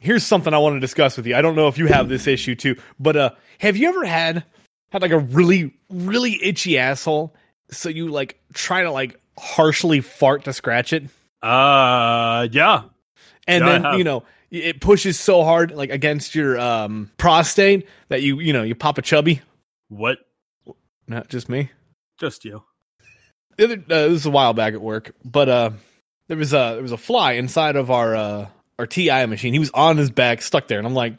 here's something I want to discuss with you. I don't know if you have this issue too, but uh, have you ever had had like a really really itchy asshole? So you like try to like harshly fart to scratch it, Uh, yeah. and Yeah, then you know it pushes so hard like against your um prostate that you you know you pop a chubby. What? Not just me. Just you. the other uh, this was a while back at work, but uh there was a there was a fly inside of our uh our TI machine. He was on his back, stuck there, and I'm like,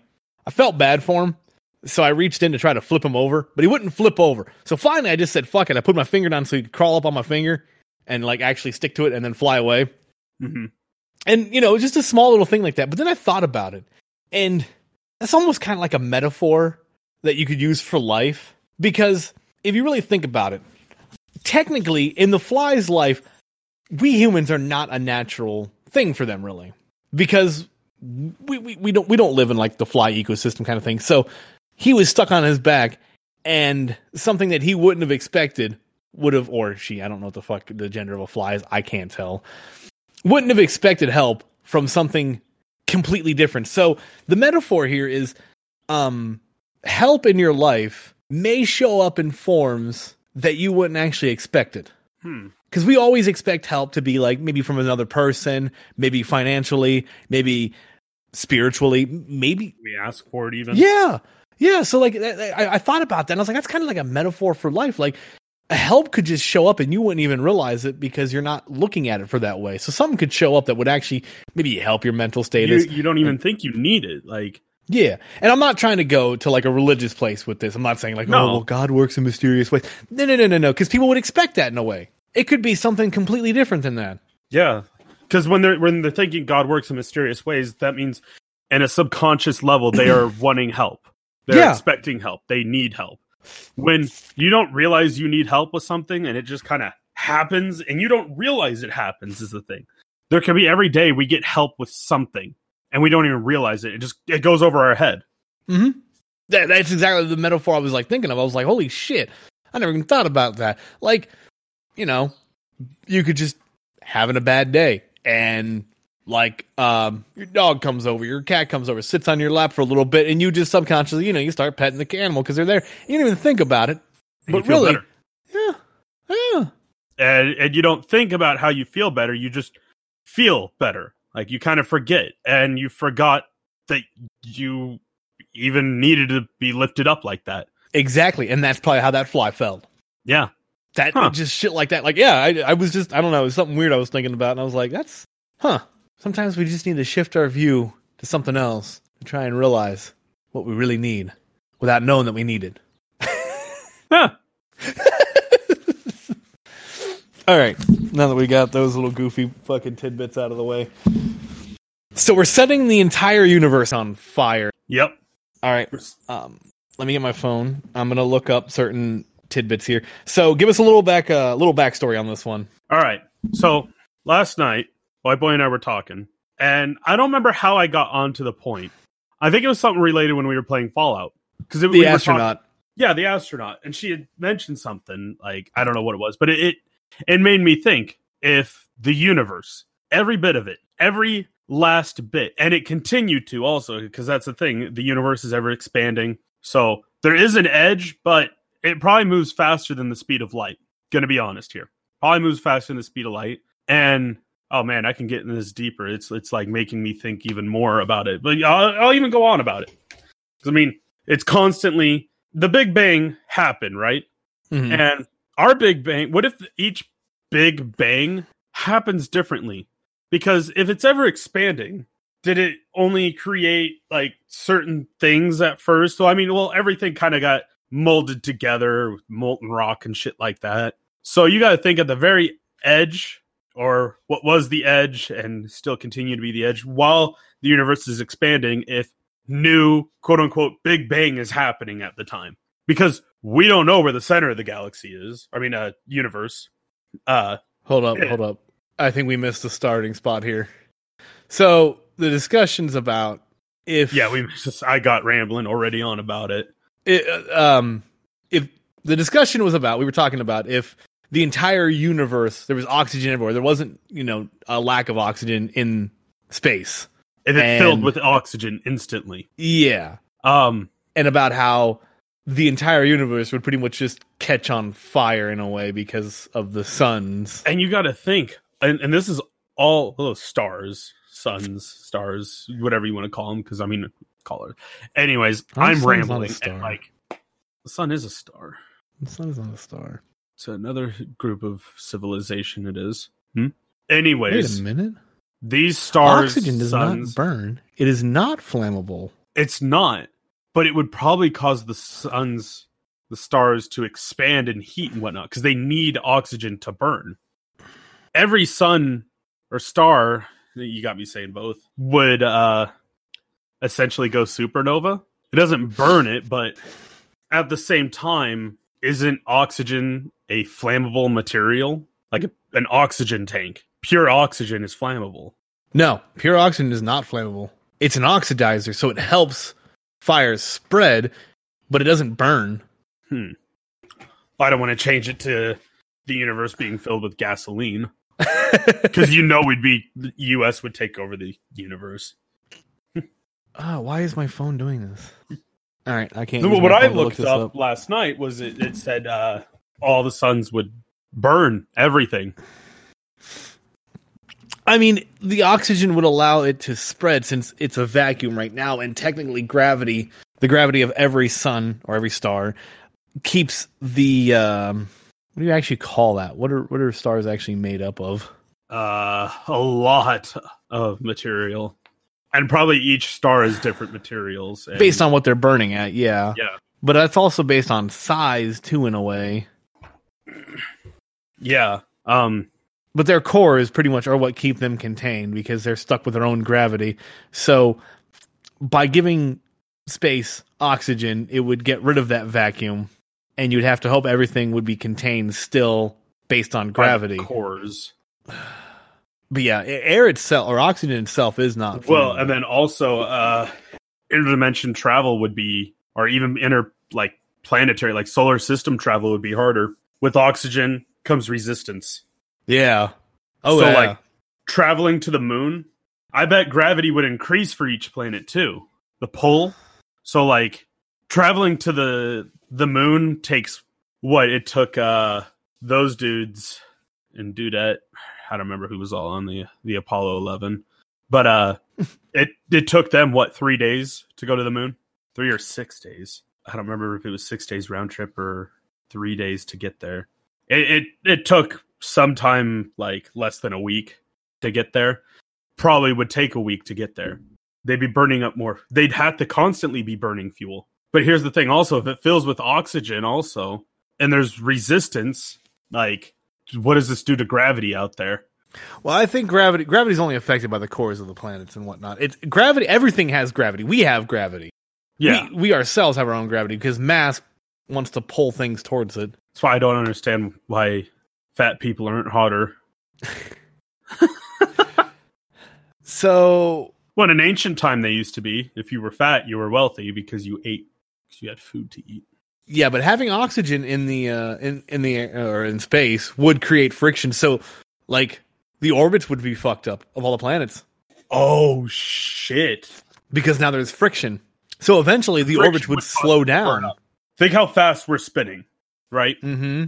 I felt bad for him. So I reached in to try to flip him over, but he wouldn't flip over. So finally I just said, fuck it. I put my finger down so he could crawl up on my finger and like actually stick to it and then fly away. hmm And you know, just a small little thing like that. But then I thought about it, and that's almost kind of like a metaphor that you could use for life. Because if you really think about it, technically, in the fly's life, we humans are not a natural thing for them, really, because we, we, we don't we don't live in like the fly ecosystem kind of thing. So he was stuck on his back, and something that he wouldn't have expected would have, or she, I don't know what the fuck the gender of a fly is, I can't tell wouldn't have expected help from something completely different. So the metaphor here is um help in your life may show up in forms that you wouldn't actually expect it. Hmm. Cuz we always expect help to be like maybe from another person, maybe financially, maybe spiritually, maybe We ask for it even. yeah. Yeah, so like I, I- thought about that and I was like that's kind of like a metaphor for life like help could just show up and you wouldn't even realize it because you're not looking at it for that way. So something could show up that would actually maybe help your mental You, status. you don't even think you need it. Like, yeah. And I'm not trying to go to like a religious place with this. I'm not saying like, No. oh, well, God works in mysterious ways. No, no, no, no, no. Because people would expect that in a way. It could be something completely different than that. yeah. Because when they're when they're thinking God works in mysterious ways, that means in a subconscious level they are wanting help. They're Yeah. expecting help. They need help. When you don't realize you need help with something and it just kind of happens and you don't realize it happens is the thing. There can be every day we get help with something and we don't even realize it. It just it goes over our head. Mm-hmm. That, that's exactly the metaphor I was like thinking of. I was like, holy shit. I never even thought about that. Like, you know, you could just having a bad day and like um your dog comes over, your cat comes over, sits on your lap for a little bit, and you just subconsciously, you know, you start petting the animal because they're there. You don't even think about it. and But you feel really, better. yeah, yeah, and and you don't think about how you feel better you just feel better like you kind of forget and you forgot that you even needed to be lifted up like that exactly. And that's probably how that fly felt. yeah That Huh. just shit like that. Like, yeah, I, I was just, I don't know, it was something weird I was thinking about, and I was like, that's, huh. Sometimes we just need to shift our view to something else and try and realize what we really need without knowing that we need it. Huh. All right, now that we got those little goofy fucking tidbits out of the way. So we're setting the entire universe on fire. yep All right, um, let me get my phone. I'm gonna look up certain tidbits here. So give us a little back, a uh, little backstory on this one. all right so last night white boy and i were talking and i don't remember how i got onto the point i think it was something related when we were playing fallout because it was The astronaut. Yeah, the astronaut, and she had mentioned something like I don't know what it was, but it it, it made me think if the universe, every bit of it, every last bit, and it continued to also because that's the thing, the universe is ever expanding, so there is an edge, but it probably moves faster than the speed of light. To be honest here, probably moves faster than the speed of light, and oh man, I can get in this deeper. It's it's like making me think even more about it, but I'll, I'll even go on about it. I mean, it's constantly the Big Bang happened, right? Mhm. And our Big Bang, what if each Big Bang happens differently? Because if it's ever expanding, did it only create like certain things at first? So I mean, well, everything kind of got molded together with molten rock and shit like that. So you got to think at the very edge, or what was the edge, and still continue to be the edge while the universe is expanding. If new quote unquote Big Bang is happening at the time, because we don't know where the center of the galaxy is. I mean, uh, universe. Uh, Hold up, hold up. I think we missed the starting spot here. So the discussion's about if yeah, we. Just, I got rambling already on about it. It, uh, um if the discussion was about we were talking about if the entire universe there was oxygen everywhere there wasn't you know a lack of oxygen in space And it filled with oxygen instantly. Yeah. Um, And about how the entire universe would pretty much just catch on fire in a way because of the suns. and you got to think, and, and this is all oh, stars, suns, stars, whatever you want to call them, because I mean, it. Anyways, Oh, I'm sun's not a rambling. And like, the sun is a star. The sun's not a star. It's another group of civilization. It is. Hmm? Wait Anyways, a minute. these stars, Oxygen does suns, not burn. It is not flammable. It's not, but it would probably cause the suns, the stars to expand and heat and whatnot because they need oxygen to burn. Every sun or star, you got me saying both, would uh essentially go supernova. It doesn't burn it, but at the same time, isn't oxygen a flammable material? Like a, an oxygen tank. Pure oxygen is flammable. No, pure oxygen is not flammable. It's an oxidizer, so it helps fires spread, but it doesn't burn. Hmm. I don't want to change it to the universe being filled with gasoline because you know we'd be the U.S. would take over the universe. Oh, why is my phone doing this? All right, I can't. So what I phone to look looked up, last night was it, it said uh, all the suns would burn everything. I mean, the oxygen would allow it to spread since it's a vacuum right now, and technically, gravity, the gravity of every sun or every star, keeps the. Um, what do you actually call that? What are what are stars actually made up of? Uh, a lot of material, and probably each star has different materials. And, Based on what they're burning at, yeah. yeah, But that's also based on size too, in a way. yeah. Um, but their cores pretty much are what keep them contained because they're stuck with their own gravity. So by giving space oxygen, it would get rid of that vacuum, and you'd have to hope everything would be contained still based on gravity. cores. But yeah, air itself or oxygen itself is not. Well, and then also uh interdimension travel would be or even inter like planetary like solar system travel would be harder. With oxygen comes resistance. yeah. Oh, so yeah. like traveling to the moon, I bet gravity would increase for each planet too. The pull. So like traveling to the the moon takes what it took uh those dudes and dudette I don't remember who was all on the the Apollo 11 but uh it it took them what 3 days to go to the moon? 3 or 6 days. I don't remember if it was 6 days round trip or 3 days to get there. It it, it took sometime like less than a week to get there. Probably would take a week to get there. They'd be burning up more. They'd have to constantly be burning fuel. But here's the thing also if it fills with oxygen also and there's resistance like what does this do to gravity out there Well, I think gravity gravity's only affected by the cores of the planets and whatnot. It's gravity. Everything has gravity. We have gravity. yeah we, we ourselves have our own gravity because mass wants to pull things towards it. that's why i don't understand why fat people aren't hotter So well in ancient time they used to be if you were fat you were wealthy because you ate because you had food to eat yeah, but having oxygen in the uh, in in the air, or in space would create friction. So like the orbits would be fucked up of all the planets oh shit because now there's friction. So eventually the Friction orbits would would slow it to burn down. think how fast we're spinning right Mm-hmm.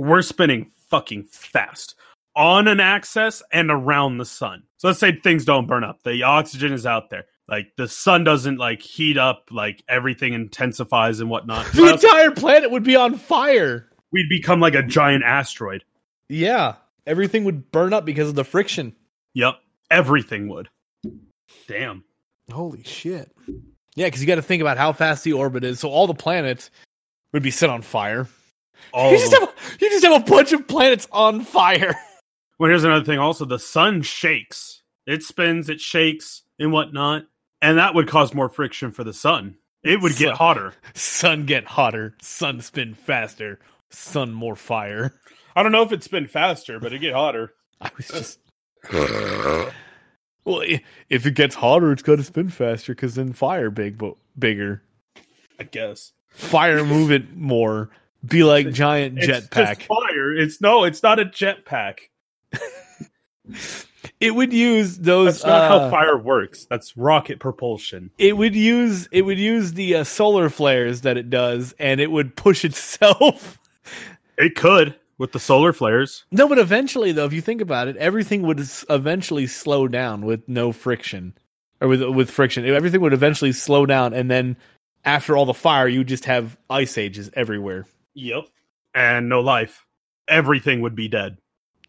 we're spinning fucking fast on an axis and around the sun. So let's say things don't burn up. The oxygen is out there. Like the sun doesn't like heat up, like everything intensifies and whatnot. The entire planet would be on fire. We'd become like a giant asteroid. Yeah, everything would burn up because of the friction. Yep. Everything would. Damn. Holy shit. Yeah, because you got to think about how fast the orbit is. So all the planets would be set on fire. All You just, have a, you just have a bunch of planets on fire. Well, here's another thing also the sun shakes. It spins, it shakes, and whatnot. And that would cause more friction for the sun. It would get hotter. Sun get hotter. Sun spin faster. Sun more fire. I don't know if it'd spin faster, but it'd get hotter. I was just. well, if it gets hotter, it's going to spin faster because then fire big, but bigger. I guess. Fire move it more. Be like giant jetpack. fire. It's no, it's not a jetpack. it would use those. That's not uh, how fire works. That's rocket propulsion. it would use it would use the uh, solar flares that it does, and it would push itself. It could with the solar flares. no, but eventually, though, if you think about it, everything would eventually slow down with no friction, or with with friction. Everything would eventually slow down, and then after all the fire, you just have ice ages everywhere. Yep. And no life. Everything would be dead.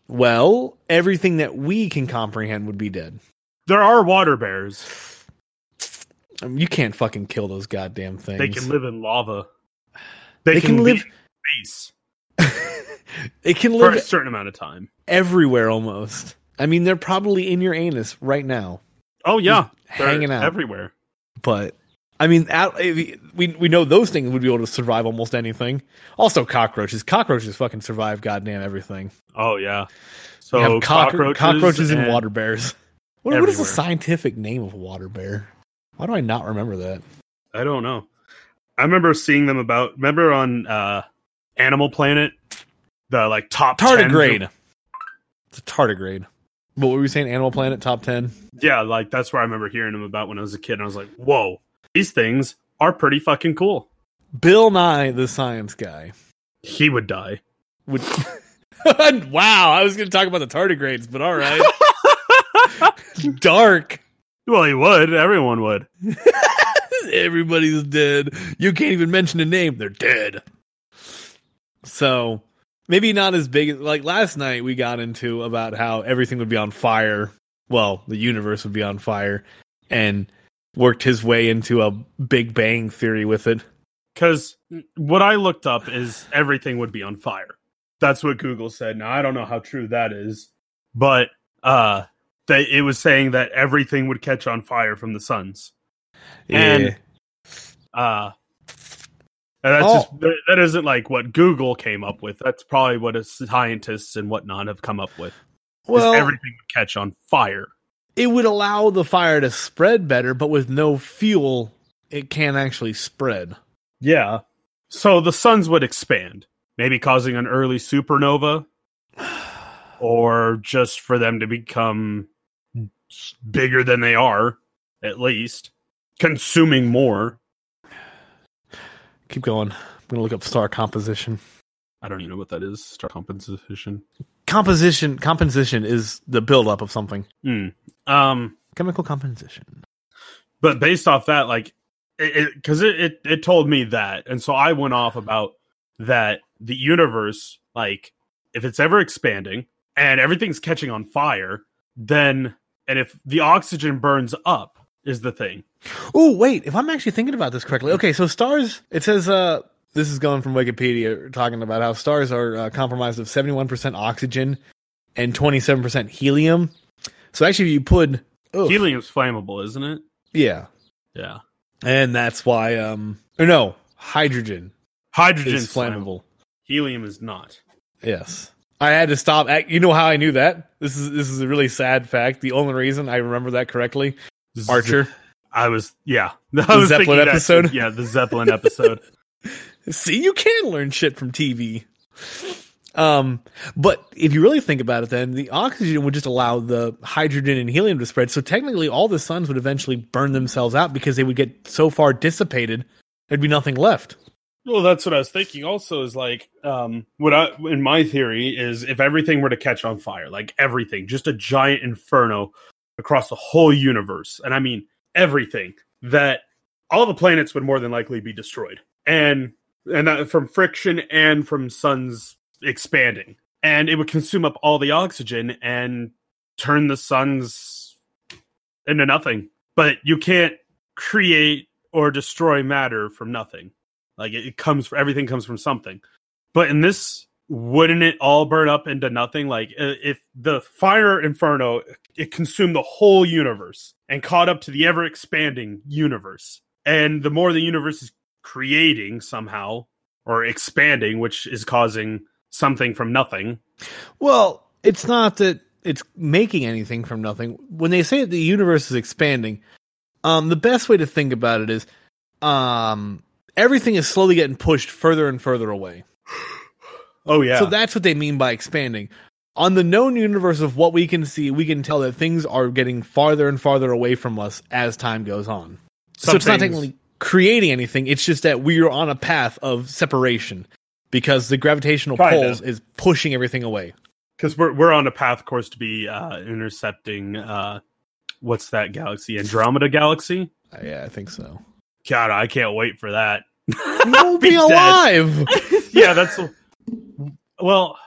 Well, everything that we can comprehend would be dead. There are water bears. I mean, you can't fucking kill those goddamn things. They can live in lava. They, They can, can live space it can live for a certain amount of time. everywhere almost. I mean, they're probably in your anus right now, Oh yeah, hanging out. everywhere. but I mean, we we know those things would be able to survive almost anything. Also, cockroaches. Cockroaches fucking survive goddamn everything. Oh yeah. So cock- cockroaches, cockroaches and, water bears. What, what is the scientific name of a water bear? Why do I not remember that? I don't know. I remember seeing them about. Remember on uh, Animal Planet, the like top 10 Tardigrade. It's a tardigrade. What were we saying? Animal Planet top ten. Yeah, like that's where I remember hearing them about when I was a kid. And I was like, whoa, these things are pretty fucking cool. Bill Nye, the science guy. He would die. Would wow, I was to talk about the tardigrades, but all right. Dark. Well, he would. Everyone would. Everybody's dead. You can't even mention a name. They're dead. So maybe not as big. As like last night, we got into about how everything would be on fire. Well, the universe would be on fire, and worked his way into a Big Bang theory with it. Because what I looked up is everything would be on fire. That's what Google said. Now I don't know how true that is, but uh, they, it was saying that everything would catch on fire from the suns. And- Uh, and that's Oh. just that, that isn't like what Google came up with. That's probably what a scientists and whatnot have come up with. is well, everything would catch on fire. It would allow the fire to spread better, but with no fuel, it can't actually spread. Yeah. So the suns would expand, maybe causing an early supernova, or just for them to become bigger than they are, at least, consuming more. Keep going. I'm gonna look up star composition. I don't even know what that is. Star composition. Composition composition is the buildup of something. Hmm. Um, Chemical composition. but based off that, like, it because it, it it told me that, and so I went off about that the universe, like, if it's ever expanding and everything's catching on fire, then and if the oxygen burns up is the thing. Oh wait, if I'm actually thinking about this correctly, okay. So stars. It says uh, this is going from Wikipedia, talking about how stars are uh, comprised of 71 percent oxygen and 27 percent helium. So actually, if you put ugh, Helium's flammable, isn't it? yeah, Yeah. and that's why um, or no, hydrogen Hydrogen is flammable. Helium is not. Yes. I had to stop. ac- You know how I knew that? This is this is a really sad fact. The only reason I remember that correctly, Archer. I was yeah. I The was Zeppelin episode? Yeah, the Zeppelin episode. See, you can learn shit from TV. Um, but if you really think about it, then the oxygen would just allow the hydrogen and helium to spread. So technically, all the suns would eventually burn themselves out because they would get so far dissipated, there'd be nothing left. Well, that's what I was thinking. Also, is like um, what I in my theory is if everything were to catch on fire, like everything, just a giant inferno across the whole universe, and I mean everything, that all the planets would more than likely be destroyed, and and that from friction and from suns expanding, and it would consume up all the oxygen and turn the suns into nothing. But you can't create or destroy matter from nothing. Like it, comes from everything comes from something. But in this, wouldn't it all burn up into nothing? Like if the fire inferno it consumed the whole universe and caught up to the ever expanding universe, and the more the universe is creating somehow or expanding, which is causing something from nothing. Well, it's not that it's making anything from nothing. When they say that the universe is expanding, um, the best way to think about it is, um, everything is slowly getting pushed further and further away. Oh yeah, So that's what they mean by expanding. on the known universe of what we can see, we can tell that things are getting farther and farther away from us as time goes on. Some so it's not things- technically creating anything. It's just that we are on a path of separation because the gravitational Kinda. pulls is pushing everything away. because we're we're on a path course to be uh, intercepting. Uh, what's that galaxy? Andromeda Galaxy. Uh, yeah, I think so. God, I can't wait for that. We'll be dead. alive. yeah, that's well,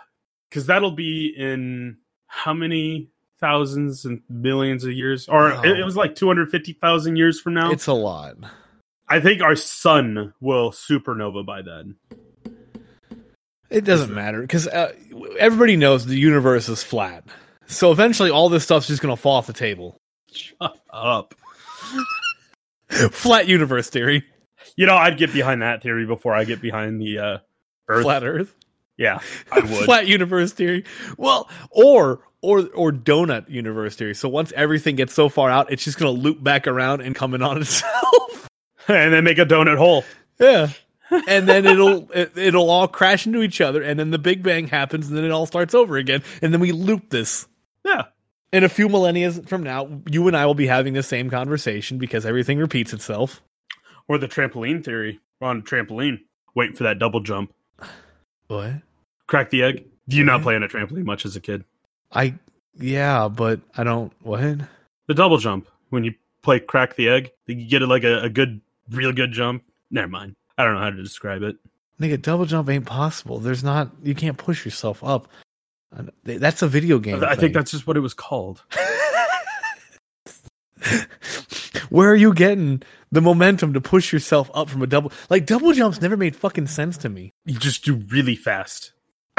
because that'll be in how many thousands and millions of years, or No. it, it was like two hundred fifty thousand years from now. It's a lot. I think our sun will supernova by then. It doesn't matter because uh, everybody knows the universe is flat. So eventually, all this stuff's just going to fall off the table. Shut up. flat universe theory, You know, I'd get behind that theory before I get behind the uh, Earth. flat Earth, Yeah, I would. flat universe theory. Well, or or or donut universe theory. So once everything gets so far out, it's just going to loop back around and come in on itself. and then make a donut hole. yeah. And then it'll it, it'll all crash into each other, and then the Big Bang happens, and then it all starts over again, and then we loop this. Yeah. in a few millennia from now, you and I will be having the same conversation because everything repeats itself. Or the trampoline theory. We're on a trampoline, waiting for that double jump. What? Crack the egg. Do you not What? play on a trampoline much as a kid? I yeah, but I don't what? The double jump. When you play crack the egg, you get it like a, a good, real good jump. Never mind. I don't know how to describe it. Nigga, double jump ain't possible. There's not. You can't push yourself up. That's a video game. I think that's just what it was called. Where are you getting the momentum to push yourself up from a double? Like double jumps never made fucking sense to me. You just do really fast.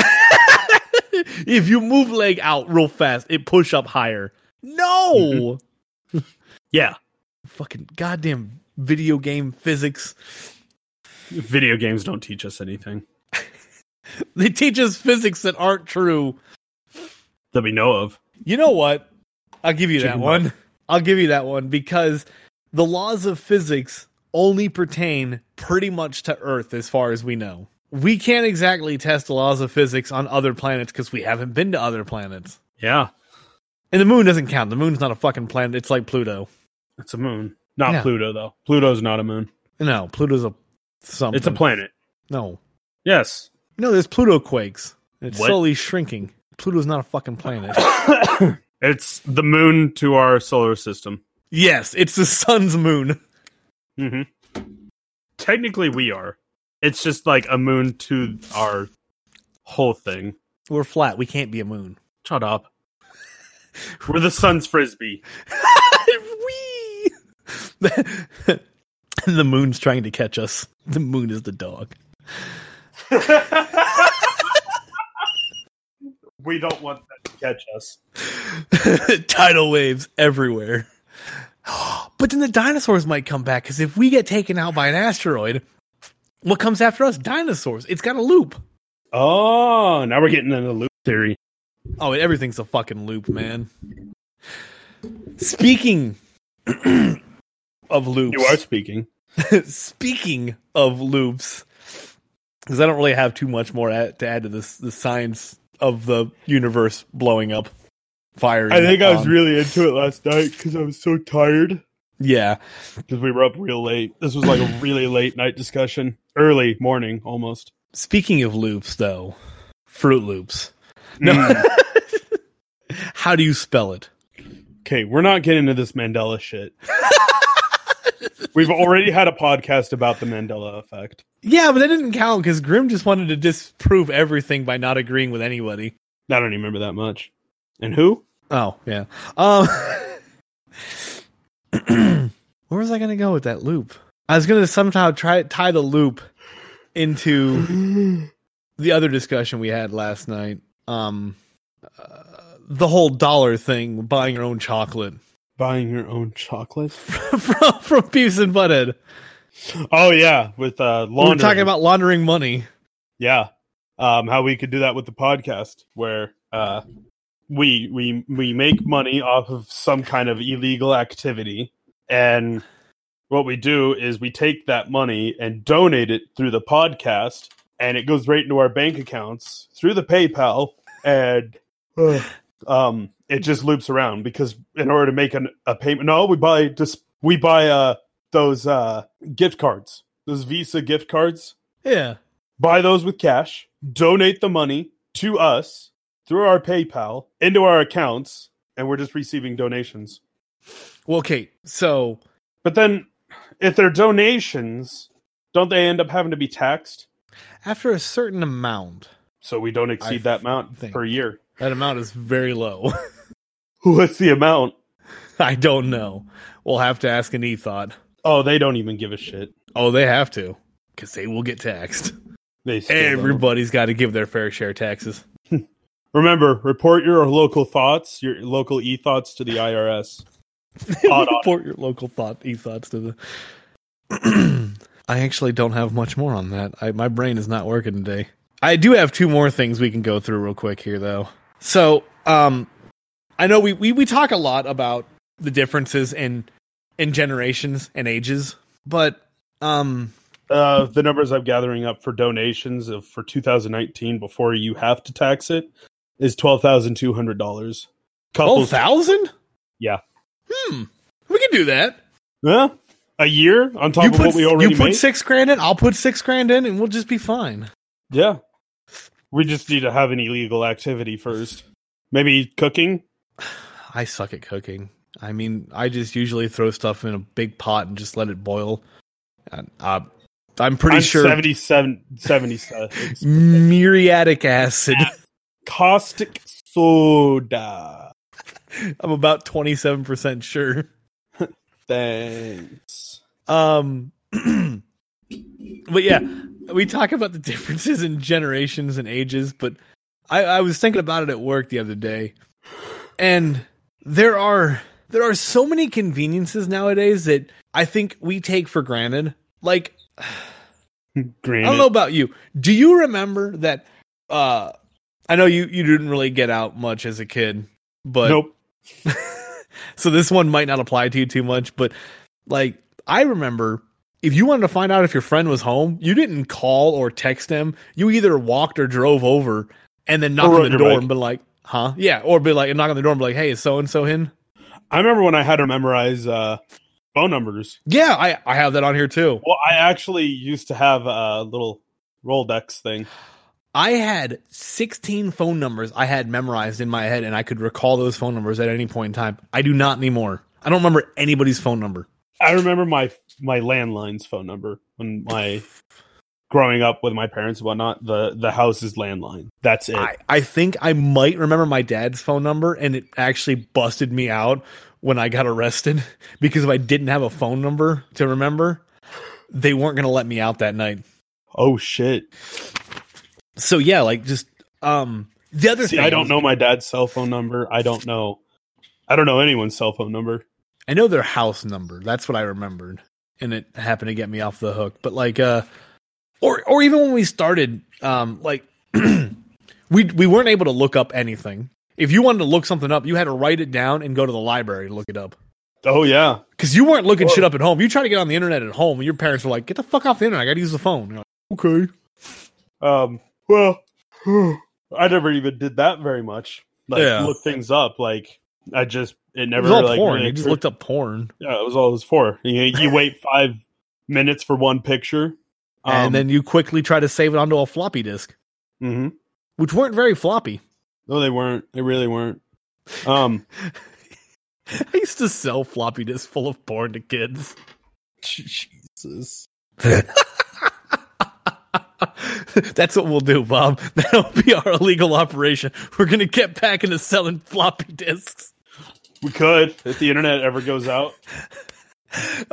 if you move leg out real fast, it push up higher. No, mm-hmm. Yeah. fucking goddamn video game physics. Video games don't teach us anything They teach us physics that aren't true. that we know of. You know what? I'll give you Chicken that butt. one. I'll give you that one because the laws of physics only pertain pretty much to Earth as far as we know. We can't exactly test the laws of physics on other planets because we haven't been to other planets. Yeah. And the moon doesn't count. The moon's not a fucking planet. It's like Pluto. It's a moon. Not Yeah. Pluto, though. Pluto's not a moon. No, Pluto's a something. It's a planet. No. Yes. No, there's Pluto quakes. It's What? slowly shrinking. Pluto's not a fucking planet. it's the moon to our solar system. yes, it's the sun's moon. hmm Technically, we are. It's just like a moon to our whole thing. We're flat. We can't be a moon. Shut up. We're the sun's frisbee. Whee! and the moon's trying to catch us. The moon is the dog. we don't want that to catch us. Tidal waves everywhere. But then the dinosaurs might come back because if we get taken out by an asteroid, what comes after us? Dinosaurs. It's got a loop. Oh, now we're getting into loop theory. Oh, everything's a fucking loop, man. Speaking of loops, You are speaking. Speaking of loops, because I don't really have too much more to add to this the science of the universe blowing up, firing. um, I was really into it last night because I was so tired. yeah. Because we were up real late. This was like a really late night discussion. Early morning, almost. Speaking of loops, though, Fruit Loops. No, Mm. how do you spell it? Okay, we're not getting into this Mandela shit. We've already had a podcast about the Mandela effect. Yeah, but that didn't count because Grim just wanted to disprove everything by not agreeing with anybody. I don't even remember that much. And who? Oh yeah. Um, where was I going to go with that loop? I was going to somehow try tie the loop into the other discussion we had last night. Um, uh, the whole dollar thing, buying your own chocolate Buying your own chocolate? from from Beavis and Butthead. Oh yeah, with uh laundering. We're talking about laundering money. yeah. Um how we could do that with the podcast where uh we we we make money off of some kind of illegal activity and what we do is we take that money and donate it through the podcast and it goes right into our bank accounts through the PayPal and um, it just loops around because in order to make an, a payment, no, we buy just we buy uh those uh gift cards, those Visa gift cards. Yeah. Buy those with cash. Donate the money to us through our PayPal into our accounts, and we're just receiving donations. Well, okay. So But then, if they're donations, don't they end up having to be taxed? after a certain amount, So we don't exceed I that amount think- per year. That amount is very low. What's the amount? I don't know. We'll have to ask an ethot. Oh, they don't even give a shit. Oh, they have to, because they will get taxed. They. Everybody's got to give their fair share taxes. Remember, report your local thoughts, your local e thoughts to the IRS. Report your local thought ethos to the. I actually don't have much more on that. I, my brain is not working today. I do have two more things we can go through real quick here, though. So, um, I know we, we, we talk a lot about the differences in in generations and ages, but um, Uh, the numbers I'm gathering up for donations of for 2019 before you have to tax it is twelve thousand two hundred dollars. twelve thousand. Yeah. Hmm. We can do that. yeah, a year on top You of put what we already you put made. six grand in. I'll put six grand in, and we'll just be fine. Yeah, we just need to have an illegal activity first. Maybe cooking. I suck at cooking. I mean, I just usually throw stuff in a big pot and just let it boil. And, Uh, I'm pretty I'm sure 77, 77. muriatic acid. caustic soda. I'm about 27% sure. Thanks. Um, but yeah, we talk about the differences in generations and ages, but I, I was thinking about it at work the other day, and there are there are so many conveniences nowadays that I think we take for granted. Like Granted. I don't know about you. Do you remember that? Uh, I know you you didn't really get out much as a kid, but Nope. so this one might not apply to you too much. But like, I remember if you wanted to find out if your friend was home, you didn't call or text them. You either walked or drove over and then knocked on the door bike. and be like, "Huh?" Yeah, or be like, knock on the door and be like, "Hey, is so and so in?" I remember when I had to memorize uh, phone numbers. Yeah, I I have that on here too. Well, I actually used to have a little Rolodex thing. I had 16 phone numbers I had memorized in my head, and I could recall those phone numbers at any point in time. I do not anymore. I don't remember anybody's phone number. I remember my my landline's phone number when my growing up with my parents and whatnot. The the house's landline. That's it. I, I think I might remember my dad's phone number, and it actually busted me out when I got arrested because if I didn't have a phone number to remember, they weren't going to let me out that night. oh shit! So yeah, like just um the other See, thing I don't know my dad's cell phone number. I don't know. I don't know anyone's cell phone number. I know their house number. That's what I remembered, and it happened to get me off the hook. But like, uh, or or even when we started, um, like we we weren't able to look up anything. If you wanted to look something up, you had to write it down and go to the library to look it up. Oh yeah, Because you weren't looking Whoa. shit up at home. You try to get on the internet at home, and your parents were like, "Get the fuck off the internet! I got to use the phone." You're like, okay. Um, well, I never even did that very much. Like Yeah. look things up. Like I just it It never was all like porn. really You just looked up porn, Yeah, it was all it was for. You, you wait five minutes for one picture, um, and then you quickly try to save it onto a floppy disk, hmm which weren't very floppy. no, they weren't. They really weren't. Um, I used to sell floppy disks full of porn to kids. Jesus. That's what we'll do, Bob. That'll be our illegal operation. We're gonna get back into selling floppy disks. We could if the internet ever goes out.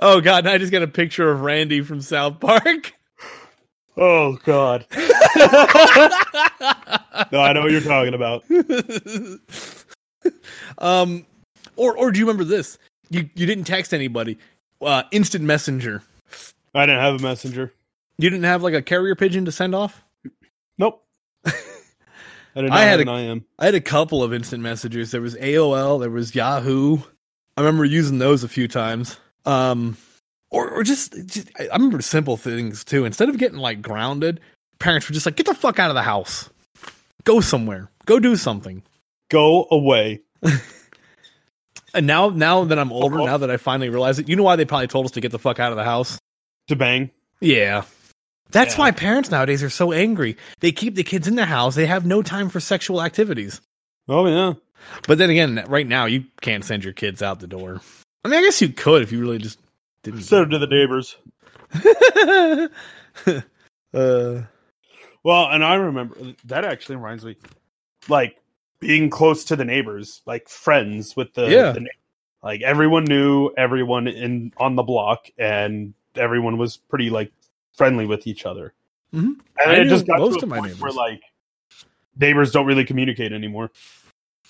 Oh god, I just got a picture of Randy from South Park. Oh God. no, I know what you're talking about. um, or or do you remember this? You you didn't text anybody. Uh, instant messenger. I didn't have a messenger. You didn't have like a carrier pigeon to send off. Nope. I did not I had an a- I had a couple of instant messengers. There was AOL, there was Yahoo. I remember using those a few times. Um, or or just, just I I remember simple things too. Instead of getting like grounded, parents were just like, "Get the fuck out of the house, go somewhere, go do something." Go away. And now, now that I'm older, now that I finally realize it, you know why they probably told us to get the fuck out of the house? To bang. Yeah. That's Yeah. why parents nowadays are so angry. They keep the kids in the house. They have no time for sexual activities. Oh yeah. But then again, right now you can't send your kids out the door. I mean, I guess you could if you really just didn't. Send them to the neighbors. uh, Well, and I remember that actually reminds me, like being close to the neighbors, like friends with the, Yeah. the like everyone knew everyone in on the block, and everyone was pretty like friendly with each other. Mhm. And I it just got most to of my point where neighbors. like neighbors don't really communicate anymore.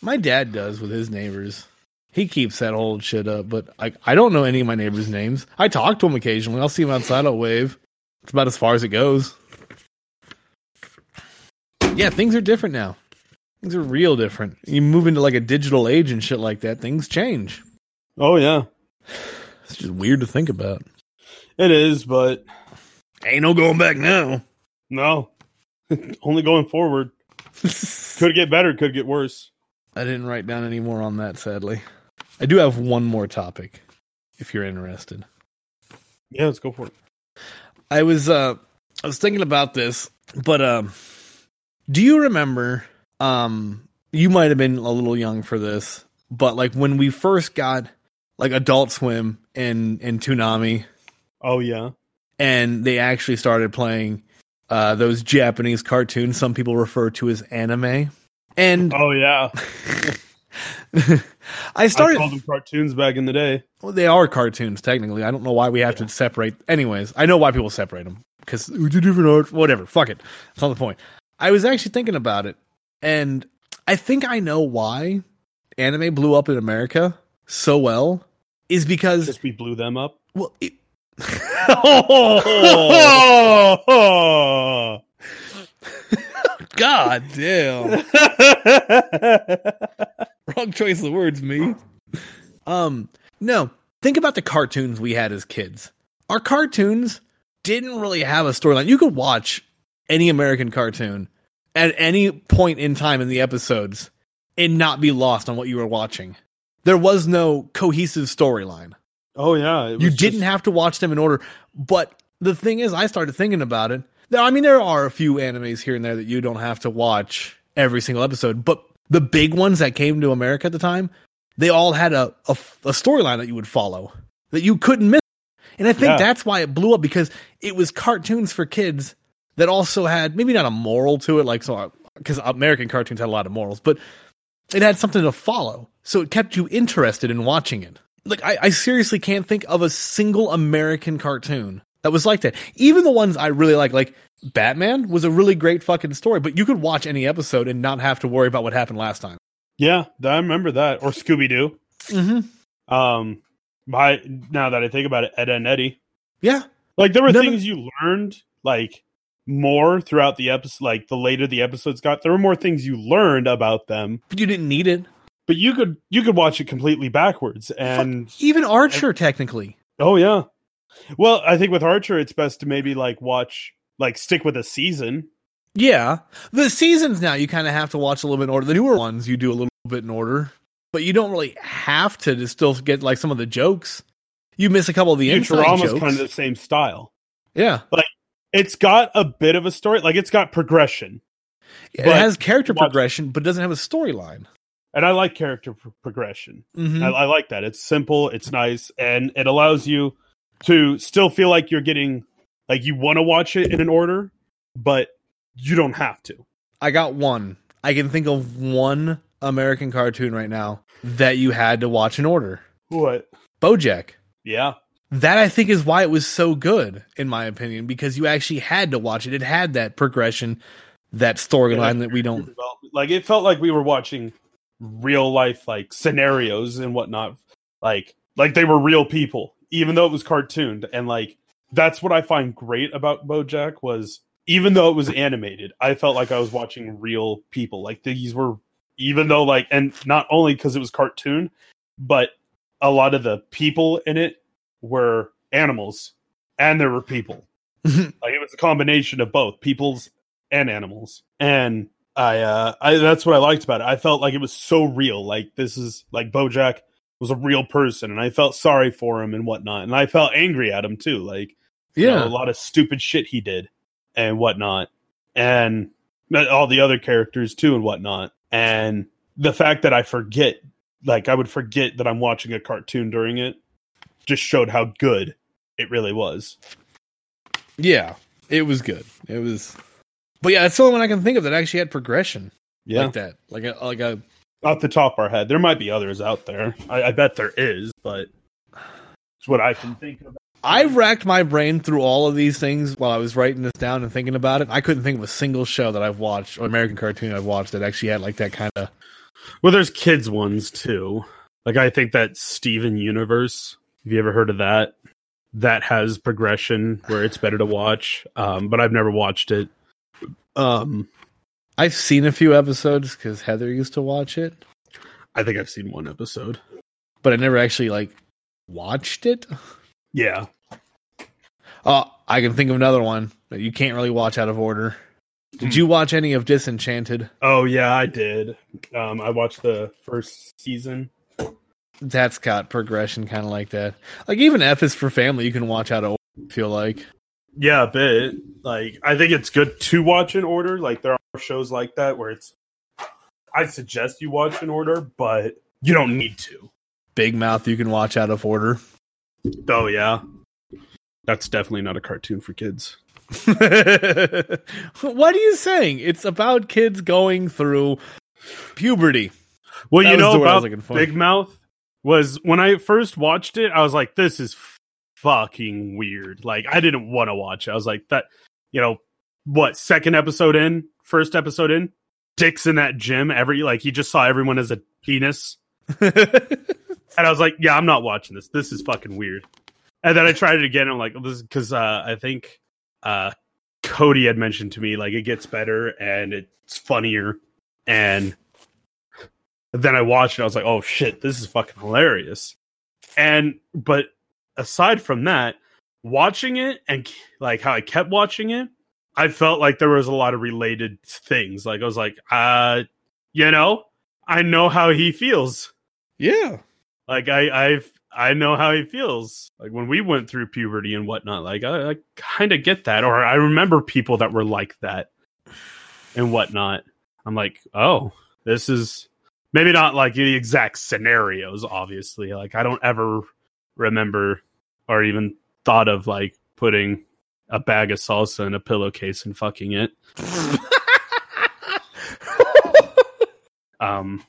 my dad does with his neighbors. He keeps that old shit up, but I I don't know any of my neighbors' names. I talk to them occasionally. I'll see them outside. I'll wave. It's about as far as it goes. Yeah, things are different now. Things are real different. You move into like a digital age and shit like that. Things change. Oh yeah, It's just weird to think about. it is, but Ain't no going back now. no, only going forward. Could get better, could get worse. I didn't write down any more on that, sadly. I do have one more topic, if you're interested. Yeah, let's go for it. I was uh I was thinking about this, but um do you remember um you might have been a little young for this, but like when we first got like Adult Swim and and Toonami Oh yeah, and they actually started playing uh those Japanese cartoons some people refer to as anime. And oh yeah. I I started called them cartoons back in the day. Well, they are cartoons technically. I don't know why we have to separate. Anyways, I know why people separate them because it's a different art. Whatever, fuck it. That's not the point. I was actually thinking about it, and I think I know why anime blew up in America so well is because Just we blew them up. well, it, oh, God damn, wrong choice of words, me. Um, no, think about the cartoons we had as kids. Our cartoons didn't really have a storyline. You could watch any American cartoon at any point in time in the episodes and not be lost on what you were watching. There was no cohesive storyline. Oh yeah. it You didn't just- have to watch them in order. But the thing is, I started thinking about it. Now, I mean, there are a few animes here and there that you don't have to watch every single episode, but the big ones that came to America at the time, they all had a, a, a storyline that you would follow that you couldn't miss. And I think Yeah. that's why it blew up because it was cartoons for kids that also had maybe not a moral to it, like so uh, because American cartoons had a lot of morals, but it had something to follow. So it kept you interested in watching it. Like I, I seriously can't think of a single American cartoon that was like that. Even the ones I really like, like Batman was a really great fucking story, but you could watch any episode and not have to worry about what happened last time. Yeah, I remember that. Or Scooby Doo. Mm-hmm. Um, my now that I think about it, Ed and Eddy. Yeah. Like there were None of- things you learned like more throughout the episode. Like the later the episodes got, there were more things you learned about them. But you didn't need it. But you could you could watch it completely backwards. And Even Archer, technically. oh yeah, well I think with Archer it's best to maybe like watch like stick with a season. Yeah. The seasons now you kind of have to watch a little bit in order. The newer ones you do a little bit in order, but you don't really have to to still get like some of the jokes. You miss a couple of the Futurama's jokes. kind of the same style. yeah. But it's got a bit of a story, like it's got progression. It has character watch- progression, but doesn't have a storyline. And I like character pro- progression. Mhm. I, I like that. It's simple, it's nice, and it allows you to still feel like you're getting like you want to watch it in an order, but you don't have to. I got one. I can think of one American cartoon right now that you had to watch in order. What? BoJack. Yeah. That I think is why it was so good, in my opinion, because you actually had to watch it. It had that progression, that storyline that we don't. like. It felt like we were watching real life like scenarios and whatnot. Like like they were real people, even though it was cartooned. And like that's what I find great about BoJack was even though it was animated, I felt like I was watching real people. Like these were even though like and not only because it was cartoon, but a lot of the people in it were animals and there were people. like it was a combination of both peoples and animals. And I uh I that's what I liked about it. I felt like it was so real. Like this is like Bojack was a real person and I felt sorry for him and whatnot. And I felt angry at him too. Like you know, a lot of stupid shit he did and whatnot. And all the other characters too and whatnot. And the fact that I forget like I would forget that I'm watching a cartoon during it just showed how good it really was. Yeah, it was good. It was, but yeah, it's the only one I can think of that actually had progression Yeah. like that, like a like a Off the top of our head. There might be others out there. I, I bet there is, but it's what I can think of. I racked my brain through all of these things while I was writing this down and thinking about it. I couldn't think of a single show that I've watched or American cartoon I've watched that actually had like that kind of. Well, there's kids ones too. Like I think that Steven Universe. Have you ever heard of that? That has progression where it's better to watch. Um, but I've never watched it. Um, I've seen a few episodes because Heather used to watch it, I think I've seen one episode. but I never actually like watched it. Yeah. Oh, I can think of another one that you can't really watch out of order. Did you watch any of Disenchanted? Oh yeah, I did. Um, I watched the first season. That's got progression kind of like that. Like even F is for Family, you can watch out of order. Feel like Yeah, a bit. Like I think it's good to watch in order. Like there are shows like that where it's. I suggest you watch in order, but you don't need to. Big Mouth, you can watch out of order. Oh yeah, that's definitely not a cartoon for kids. what are you saying? It's about kids going through puberty. Well, That you know the word I was about. Big Mouth was when I first watched it, I was like, "This is fucking weird." Like, I didn't want to watch. it. I was like, "That, you know, what second episode in, first episode in, Dick's in that gym. Every like he just saw everyone as a penis, and I was like, "Yeah, I'm not watching this. This is fucking weird." And then I tried it again. I'm like, "This because uh, I think uh, Cody had mentioned to me like it gets better and it's funnier and." then I watched it. I was like, "Oh shit, this is fucking hilarious!" And but aside from that, watching it and like how I kept watching it, I felt like there was a lot of related things. Like I was like, "Uh, you know, I know how he feels. yeah. Like I, I've." I know how he feels. Like when we went through puberty and whatnot. Like I, I kind of get that, or I remember people that were like that and whatnot. I'm like, oh, this is maybe not like the exact scenarios obviously like i don't ever remember or even thought of like putting a bag of salsa in a pillowcase and fucking it um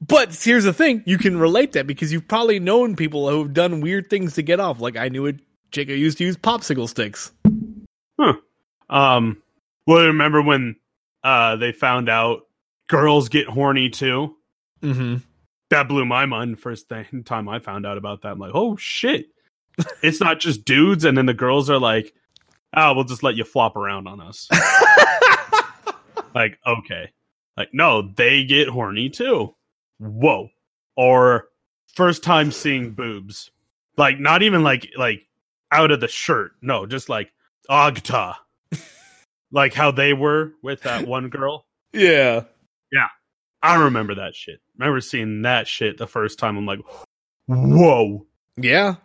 But here's the thing: you can relate that because you've probably known people who've done weird things to get off. Like I knew a chick who used to use popsicle sticks. Huh. um well remember when uh they found out girls get horny too Mm-hmm. That blew my mind first thing, time i found out about that. I'm like oh shit. It's not just dudes and then the girls are like oh we'll just let you flop around on us. Like okay. Like no they get horny too. Whoa. Or first time seeing boobs. Like not even like like out of the shirt. No just like agta like how they were with that one girl. Yeah. yeah. i remember that shit remember seeing that shit the first time i'm like whoa Yeah.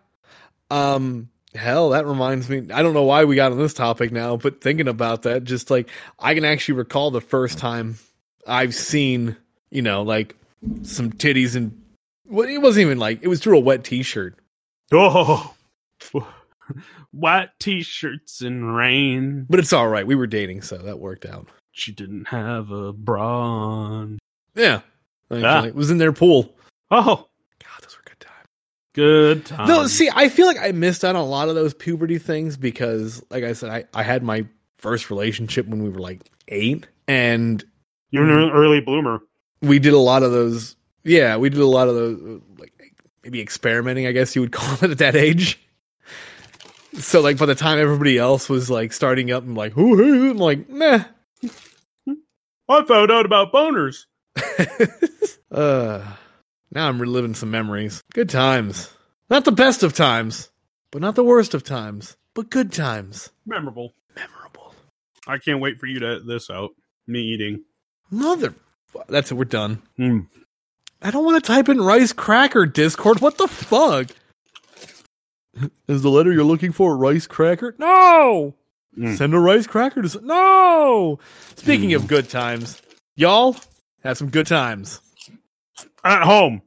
Um hell, that reminds me I don't know why we got on this topic now, but thinking about that, just like I can actually recall the first time I've seen, you know, like some titties and well, it wasn't even like it was through a wet t shirt. oh white t-shirts and rain But it's all right. We were dating, so that worked out. she didn't have a bra on. Yeah. Ah. It was in their pool. oh God, those were good times. good time No, see, I feel like I missed out on a lot of those puberty things because, like I said, I, I had my first relationship when we were like eight, and you're an early bloomer we did a lot of those. Yeah, we did a lot of those, like maybe experimenting, I guess you would call it at that age. So, like, by the time everybody else was like starting up, I'm like, "Ooh, hey," I'm like, nah. i found out about boners uh, now I'm reliving some memories. Good times. Not the best of times, but not the worst of times, but good times. memorable Memorable. i can't wait for you to edit this out Me eating. Mother. That's it. We're done. Mm. I don't want to type in rice cracker Discord. What the fuck? Is the letter you're looking for rice cracker? No. Mm. Send a rice cracker to. No. Speaking of good times, y'all have some good times. At home.